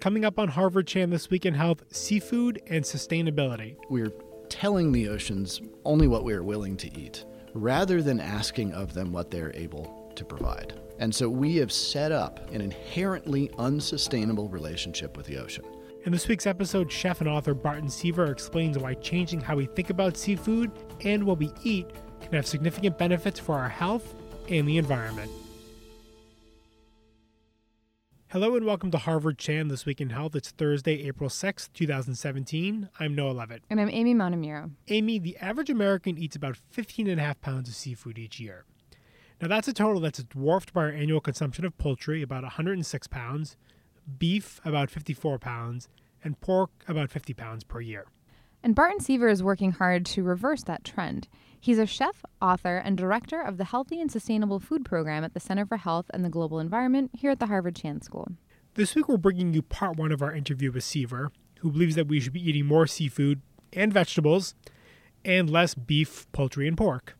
Coming up on Harvard Chan this week in health, seafood and sustainability. We're telling the oceans only what we are willing to eat, rather than asking of them what they're able to provide. And so we have set up an inherently unsustainable relationship with the ocean. In this week's episode, chef and author Barton Seaver explains why changing how we think about seafood and what we eat can have significant benefits for our health and the environment. Hello and welcome to Harvard Chan This Week in Health. It's Thursday, April 6th, 2017. I'm Noah Leavitt. And I'm Amie Montemurro. Amy, the average American eats about 15 and a half pounds of seafood each year. Now, that's a total that's dwarfed by our annual consumption of poultry, about 106 pounds, beef, about 54 pounds, and pork, about 50 pounds per year. And Barton Seaver is working hard to reverse that trend. He's a chef, author, and director of the Healthy and Sustainable Food Program at the Center for Health and the Global Environment here at the Harvard Chan School. This week, we're bringing you part one of our interview with Seaver, who believes that we should be eating more seafood and vegetables and less beef, poultry, and pork.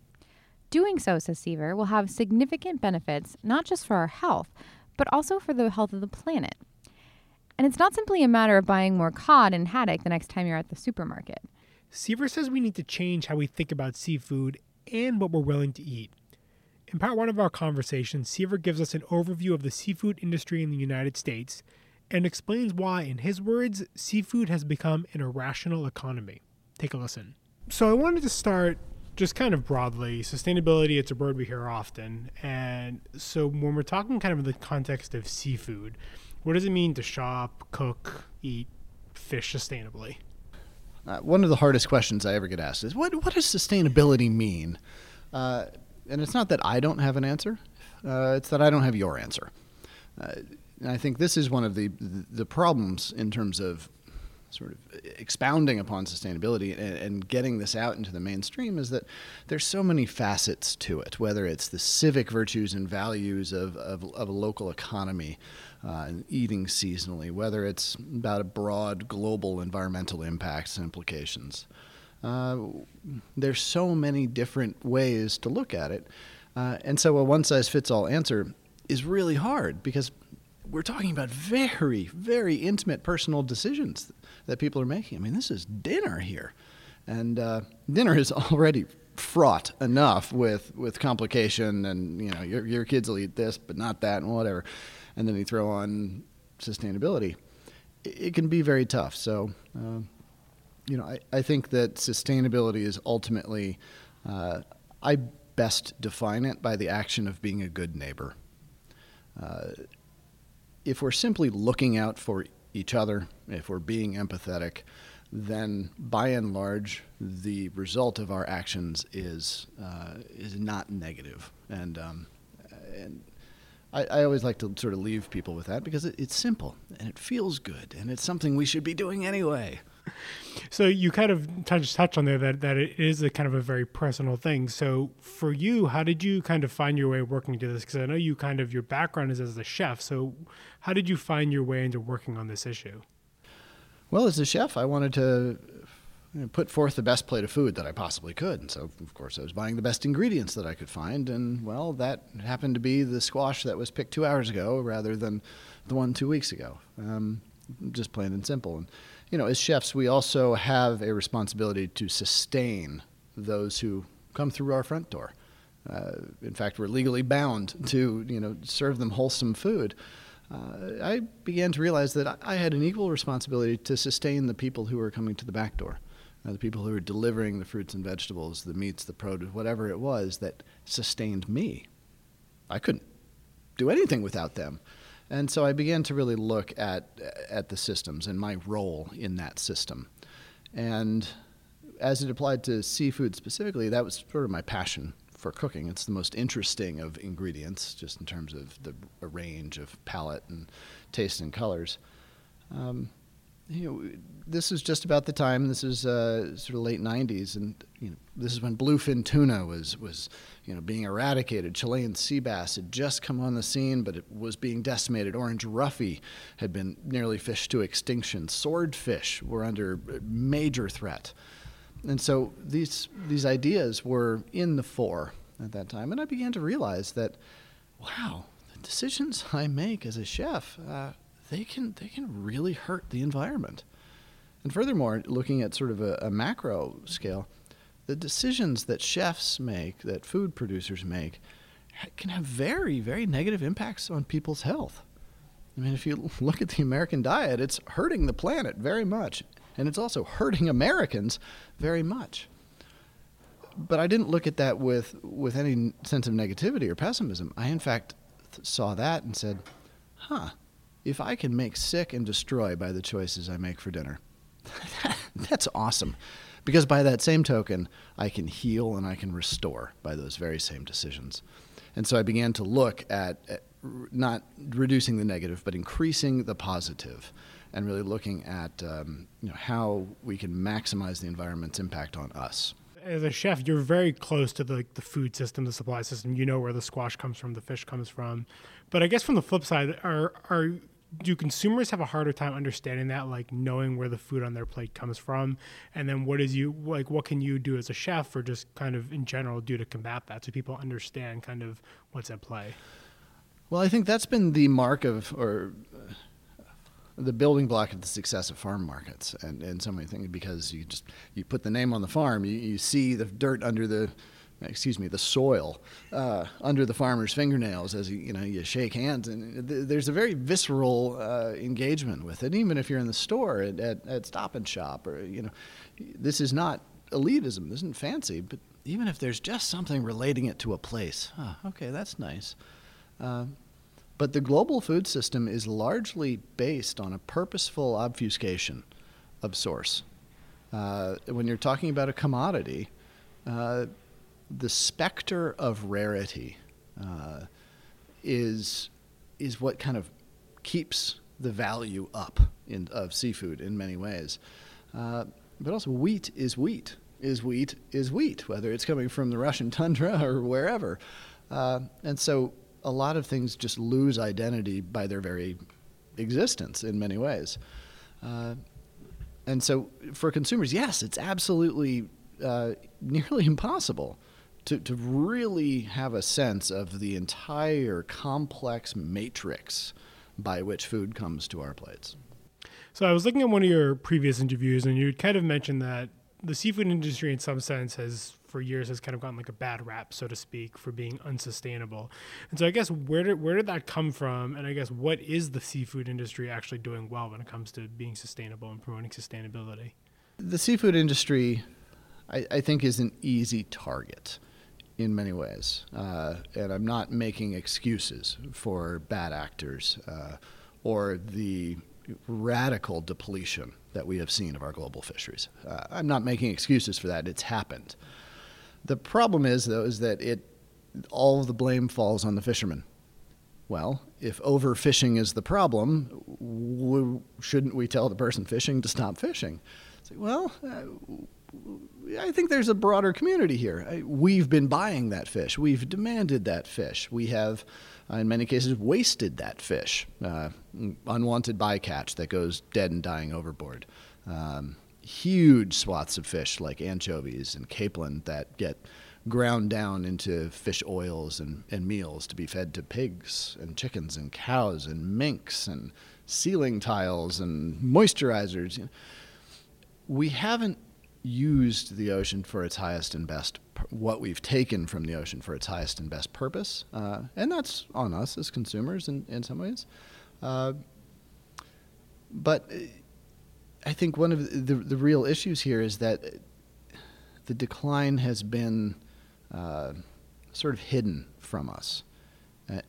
Doing so, says Seaver, will have significant benefits not just for our health, but also for the health of the planet. And it's not simply a matter of buying more cod and haddock the next time you're at the supermarket. Seaver says we need to change how we think about seafood and what we're willing to eat. In part one of our conversation, Seaver gives us an overview of the seafood industry in the United States and explains why, in his words, seafood has become an irrational economy. Take a listen. So, I wanted to start just kind of broadly. Sustainability, it's a word we hear often. And so, when we're talking kind of in the context of seafood, what does it mean to shop, cook, eat fish sustainably? Uh, one of the hardest questions I ever get asked is what what does sustainability mean? Uh, and it's not that I don't have an answer; uh, it's that I don't have your answer. Uh, and I think this is one of the the problems in terms of sort of expounding upon sustainability and, and, getting this out into the mainstream is that there's so many facets to it, whether it's the civic virtues and values of, of, of a local economy, uh, and eating seasonally, whether it's about a broad global environmental impacts and implications. Uh, there's so many different ways to look at it. Uh, and so a one size fits all answer is really hard because we're talking about very, very intimate personal decisions that people are making. I mean, this is dinner here. And uh, dinner is already fraught enough with, with complication and, you know, your, your kids will eat this, but not that and whatever and then you throw on sustainability, it, can be very tough. So, uh, you know, I, I think that sustainability is ultimately, uh, I best define it by the action of being a good neighbor. Uh, if we're simply looking out for each other, if we're being empathetic, then by and large, the result of our actions is uh, is not negative. And um, and I, I, always like to sort of leave people with that because it, it's simple and it feels good and it's something we should be doing anyway. So you kind of touched touch on there that, that it is a kind of a very personal thing. So for you, how did you kind of find your way working to this? Because I know you kind of your background is as a chef. So how did you find your way into working on this issue? Well, as a chef, I wanted to put forth the best plate of food that I possibly could. And so, of course, I was buying the best ingredients that I could find. And, well, that happened to be the squash that was picked two hours ago rather than the one two weeks ago. Um, just plain and simple. And, you know, as chefs, we also have a responsibility to sustain those who come through our front door. Uh, in fact, we're legally bound to, you know, serve them wholesome food. Uh, I began to realize that I had an equal responsibility to sustain the people who were coming to the back door uh, the people who were delivering the fruits and vegetables, the meats, the produce, whatever it was that sustained me. I couldn't do anything without them. And so I began to really look at at the systems and my role in that system. And as it applied to seafood specifically, that was sort of my passion for cooking. It's the most interesting of ingredients, just in terms of the range of palate and taste and colors. Um, you know, this is just about the time. This is uh, sort of late '90s, and you know, this is when bluefin tuna was was you know being eradicated. Chilean sea bass had just come on the scene, but it was being decimated. Orange roughy had been nearly fished to extinction. Swordfish were under major threat, and so these these ideas were in the fore at that time. And I began to realize that, wow, the decisions I make as a chef. Uh, they can they can really hurt the environment. And furthermore, looking at sort of a, a macro scale, the decisions that chefs make, that food producers make, can have very, very negative impacts on people's health. I mean, if you look at the American diet, it's hurting the planet very much, and it's also hurting Americans very much. But I didn't look at that with, with any sense of negativity or pessimism. I, in fact, th- saw that and said, huh, if I can make sick and destroy by the choices I make for dinner, that's awesome. Because by that same token, I can heal and I can restore by those very same decisions. And so I began to look at, at not reducing the negative, but increasing the positive, and really looking at um, you know, how we can maximize the environment's impact on us. As a chef, you're very close to the, the food system, the supply system. You know where the squash comes from, the fish comes from. But I guess from the flip side, are are do consumers have a harder time understanding that like knowing where the food on their plate comes from? And then what is you like what can you do as a chef or just kind of in general do to combat that so people understand kind of what's at play? Well i think that's been the mark of or uh, the building block of the success of farm markets and in some way things because you just you put the name on the farm you, you see the dirt under the excuse me, the soil uh, under the farmer's fingernails as you, know you shake hands, and th- there's a very visceral uh, engagement with it. Even if you're in the store at, at, at, Stop and Shop, or you know, this is not elitism. This isn't fancy, but even if there's just something relating it to a place, okay, that's nice. Uh, but the global food system is largely based on a purposeful obfuscation of source. Uh, when you're talking about a commodity, uh, the specter of rarity uh, is is what kind of keeps the value up in, of seafood in many ways. Uh, but also, wheat is wheat. Is wheat is wheat, whether it's coming from the Russian tundra or wherever. Uh, and so, a lot of things just lose identity by their very existence in many ways. Uh, and so, for consumers, yes, it's absolutely uh, nearly impossible to, to really have a sense of the entire complex matrix by which food comes to our plates. So I was looking at one of your previous interviews, and you kind of mentioned that the seafood industry, in some sense, has for years has kind of gotten like a bad rap, so to speak, for being unsustainable. And so I guess where did where did that come from? And I guess what is the seafood industry actually doing well when it comes to being sustainable and promoting sustainability? The seafood industry, I, I think, is an easy target in many ways. Uh, and I'm not making excuses for bad actors uh, or the radical depletion that we have seen of our global fisheries. Uh, I'm not making excuses for that. It's happened. The problem is, though, is that it all the blame falls on the fishermen. Well, if overfishing is the problem, w- shouldn't we tell the person fishing to stop fishing? Like, well, uh, I think there's a broader community here. We've been buying that fish. We've demanded that fish. We have, uh, in many cases, wasted that fish. Uh, unwanted bycatch that goes dead and dying overboard. Um, huge swaths of fish like anchovies and capelin that get ground down into fish oils and, and meals to be fed to pigs and chickens and cows and minks and ceiling tiles and moisturizers. We haven't used the ocean for its highest and best, what we've taken from the ocean for its highest and best purpose. Uh, and that's on us as consumers in, in some ways. Uh, but I think one of the, the real issues here is that the decline has been uh, sort of hidden from us.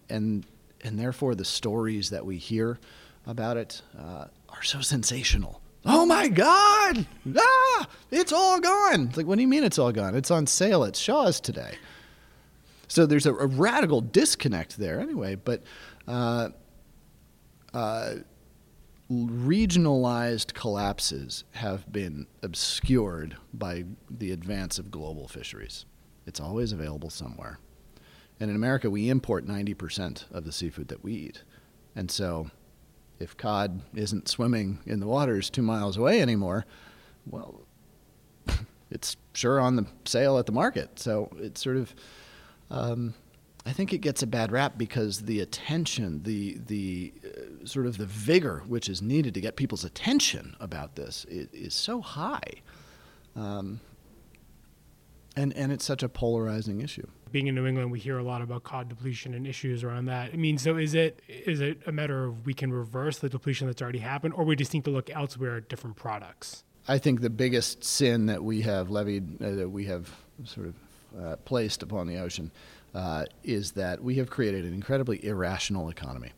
and, and therefore, the stories that we hear about it uh, are so sensational oh my God, ah, it's all gone. It's like, what do you mean it's all gone? It's on sale at Shaw's today. So there's a, a radical disconnect there anyway, but uh, uh, regionalized collapses have been obscured by the advance of global fisheries. It's always available somewhere. And in America, we import 90% of the seafood that we eat. And so if cod isn't swimming in the waters two miles away anymore, well, it's sure on the sale at the market. So it's sort of, um, I think it gets a bad rap because the attention, the the uh, sort of the vigor which is needed to get people's attention about this is, is so high. Um, and, and it's such a polarizing issue. Being in New England, we hear a lot about cod depletion and issues around that. I mean, so is it is it a matter of we can reverse the depletion that's already happened, or we just need to look elsewhere at different products? I think the biggest sin that we have levied, uh, that we have sort of uh, placed upon the ocean, uh, is that we have created an incredibly irrational economy.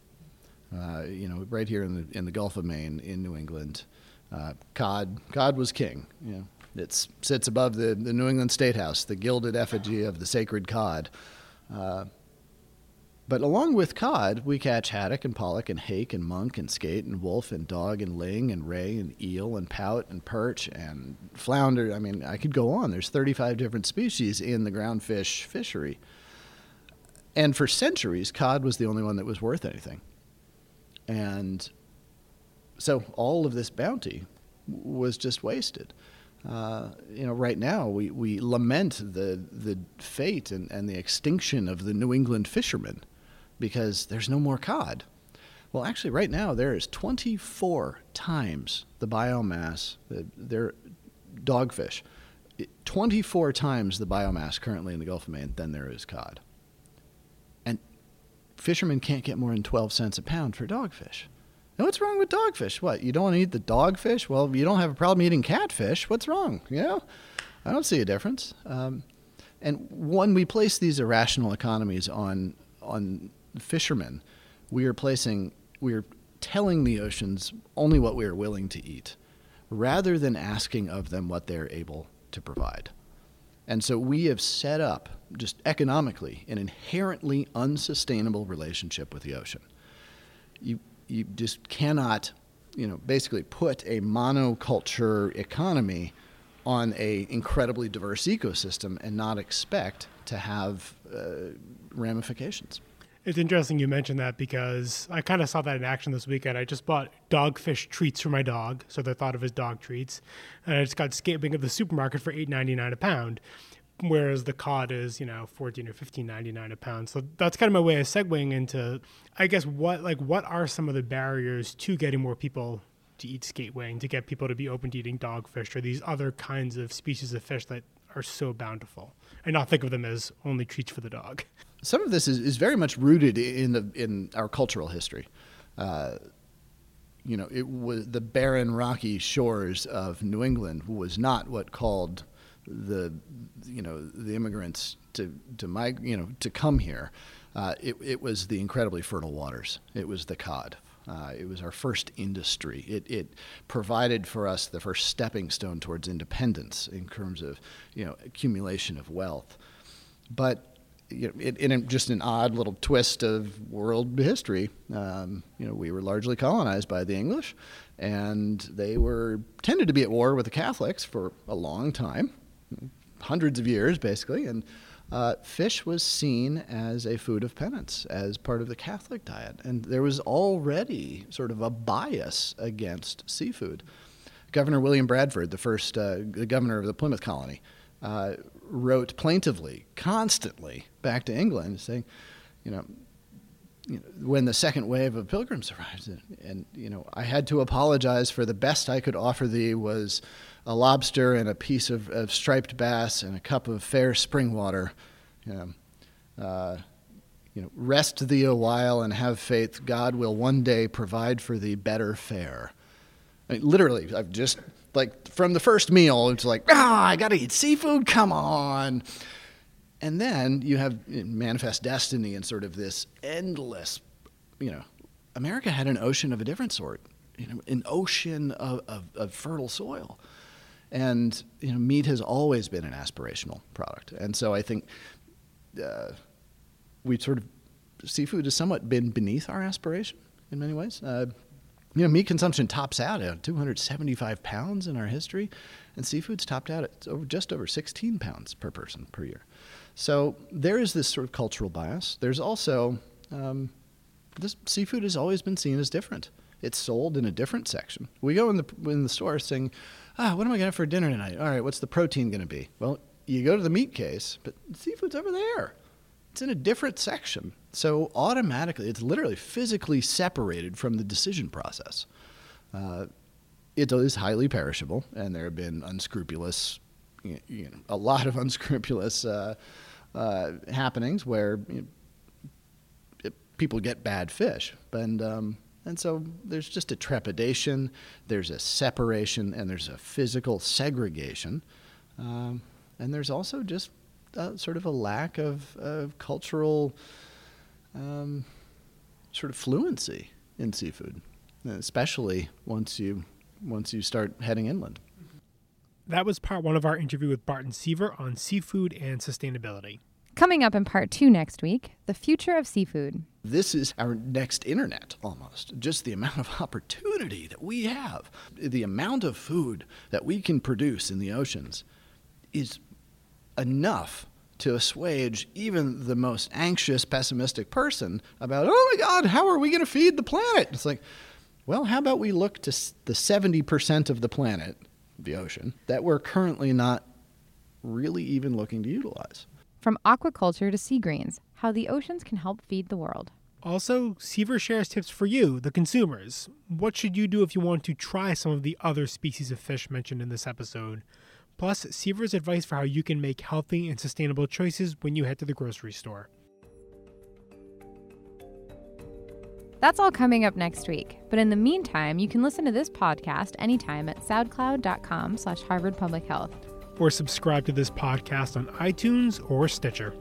Uh, you know, right here in the in the Gulf of Maine, in New England, uh, cod cod was king. You know, it sits above the, the New England State House, the gilded effigy of the sacred cod. Uh, but along with cod, we catch haddock and pollock and hake and monk and skate and wolf and dog and ling and ray and eel and pout and perch and flounder. I mean, I could go on. There's 35 different species in the groundfish fishery. And for centuries, cod was the only one that was worth anything. And so all of this bounty was just wasted. Uh, you know, right now we, we lament the the fate and, and the extinction of the New England fishermen because there's no more cod. Well, actually, right now there is 24 times the biomass. They're dogfish, 24 times the biomass currently in the Gulf of Maine than there is cod. And fishermen can't get more than 12 cents a pound for dogfish. What's wrong with dogfish? What, you don't want to eat the dogfish? Well, you don't have a problem eating catfish. What's wrong? You know, I don't see a difference. Um, and when we place these irrational economies on on fishermen, we are placing we are telling the oceans only what we are willing to eat, rather than asking of them what they are able to provide. And so we have set up, just economically, an inherently unsustainable relationship with the ocean. You you just cannot, you know, basically put a monoculture economy on a incredibly diverse ecosystem and not expect to have uh, ramifications. It's interesting you mentioned that because I kind of saw that in action this weekend. I just bought dogfish treats for my dog, so they're thought of as dog treats, and I just got skate wing at the supermarket for eight ninety nine a pound whereas the cod is you know 14 or 15.99 a pound. So that's kind of my way of segueing into i guess what like what are some of the barriers to getting more people to eat skate wing to get people to be open to eating dogfish or these other kinds of species of fish that are so bountiful? And not think of them as only treats for the dog. Some of this is, is very much rooted in the in our cultural history. Uh, you know, it was the barren, rocky shores of New England was not what called the you know the immigrants to to my you know to come here. Uh, it, it was the incredibly fertile waters. It was the cod. Uh, it was our first industry. It, it provided for us the first stepping stone towards independence in terms of you know accumulation of wealth. But you know, it, in just an odd little twist of world history, um, you know, we were largely colonized by the English, and they were tended to be at war with the Catholics for a long time hundreds of years, basically, and uh, fish was seen as a food of penance, as part of the Catholic diet, and there was already sort of a bias against seafood. Governor William Bradford, the first uh, governor of the Plymouth colony, uh, wrote plaintively, constantly, back to England, saying, you know, you know, when the second wave of pilgrims arrived, and, and you know, I had to apologize for the best I could offer thee was a lobster and a piece of, of striped bass and a cup of fair spring water. You know, uh, you know, rest thee a while and have faith. God will one day provide for thee better fare. I mean, literally, I've just like from the first meal, it's like, ah, I gotta eat seafood. Come on. And then you have manifest destiny and sort of this endless, you know, America had an ocean of a different sort, you know, an ocean of, of, of fertile soil. And you know, meat has always been an aspirational product, and so I think uh, we sort of seafood has somewhat been beneath our aspiration in many ways. Uh, you know, meat consumption tops out at 275 pounds in our history, and seafood's topped out at over, just over 16 pounds per person per year. So there is this sort of cultural bias. There's also um, this seafood has always been seen as different. It's sold in a different section. We go in the in the store saying, ah, what am I going to have for dinner tonight? All right, what's the protein going to be? Well, you go to the meat case, but seafood's over there. it's in a different section. So automatically, it's literally physically separated from the decision process. Uh, it is highly perishable, and there have been unscrupulous, you know, a lot of unscrupulous uh, uh, happenings where you know, it, people get bad fish, and um, and so there's just a trepidation, there's a separation, and there's a physical segregation, um, and there's also just uh, sort of a lack of, of cultural um, sort of fluency in seafood, especially once you once you start heading inland. That was part one of our interview with Barton Seaver on seafood and sustainability. Coming up in part two next week, the future of seafood. This is our next internet almost. Just the amount of opportunity that we have, the amount of food that we can produce in the oceans is enough to assuage even the most anxious, pessimistic person about, oh my God, how are we going to feed the planet? It's like, well, how about we look to the 70% of the planet, the ocean, that we're currently not really even looking to utilize? From aquaculture to sea greens, how the oceans can help feed the world. Also, Seaver shares tips for you, the consumers. What should you do if you want to try some of the other species of fish mentioned in this episode? Plus, Seaver's advice for how you can make healthy and sustainable choices when you head to the grocery store. That's all coming up next week. But in the meantime, you can listen to this podcast anytime at soundcloud.com slash Harvard Public Health. Or subscribe to this podcast on iTunes or Stitcher.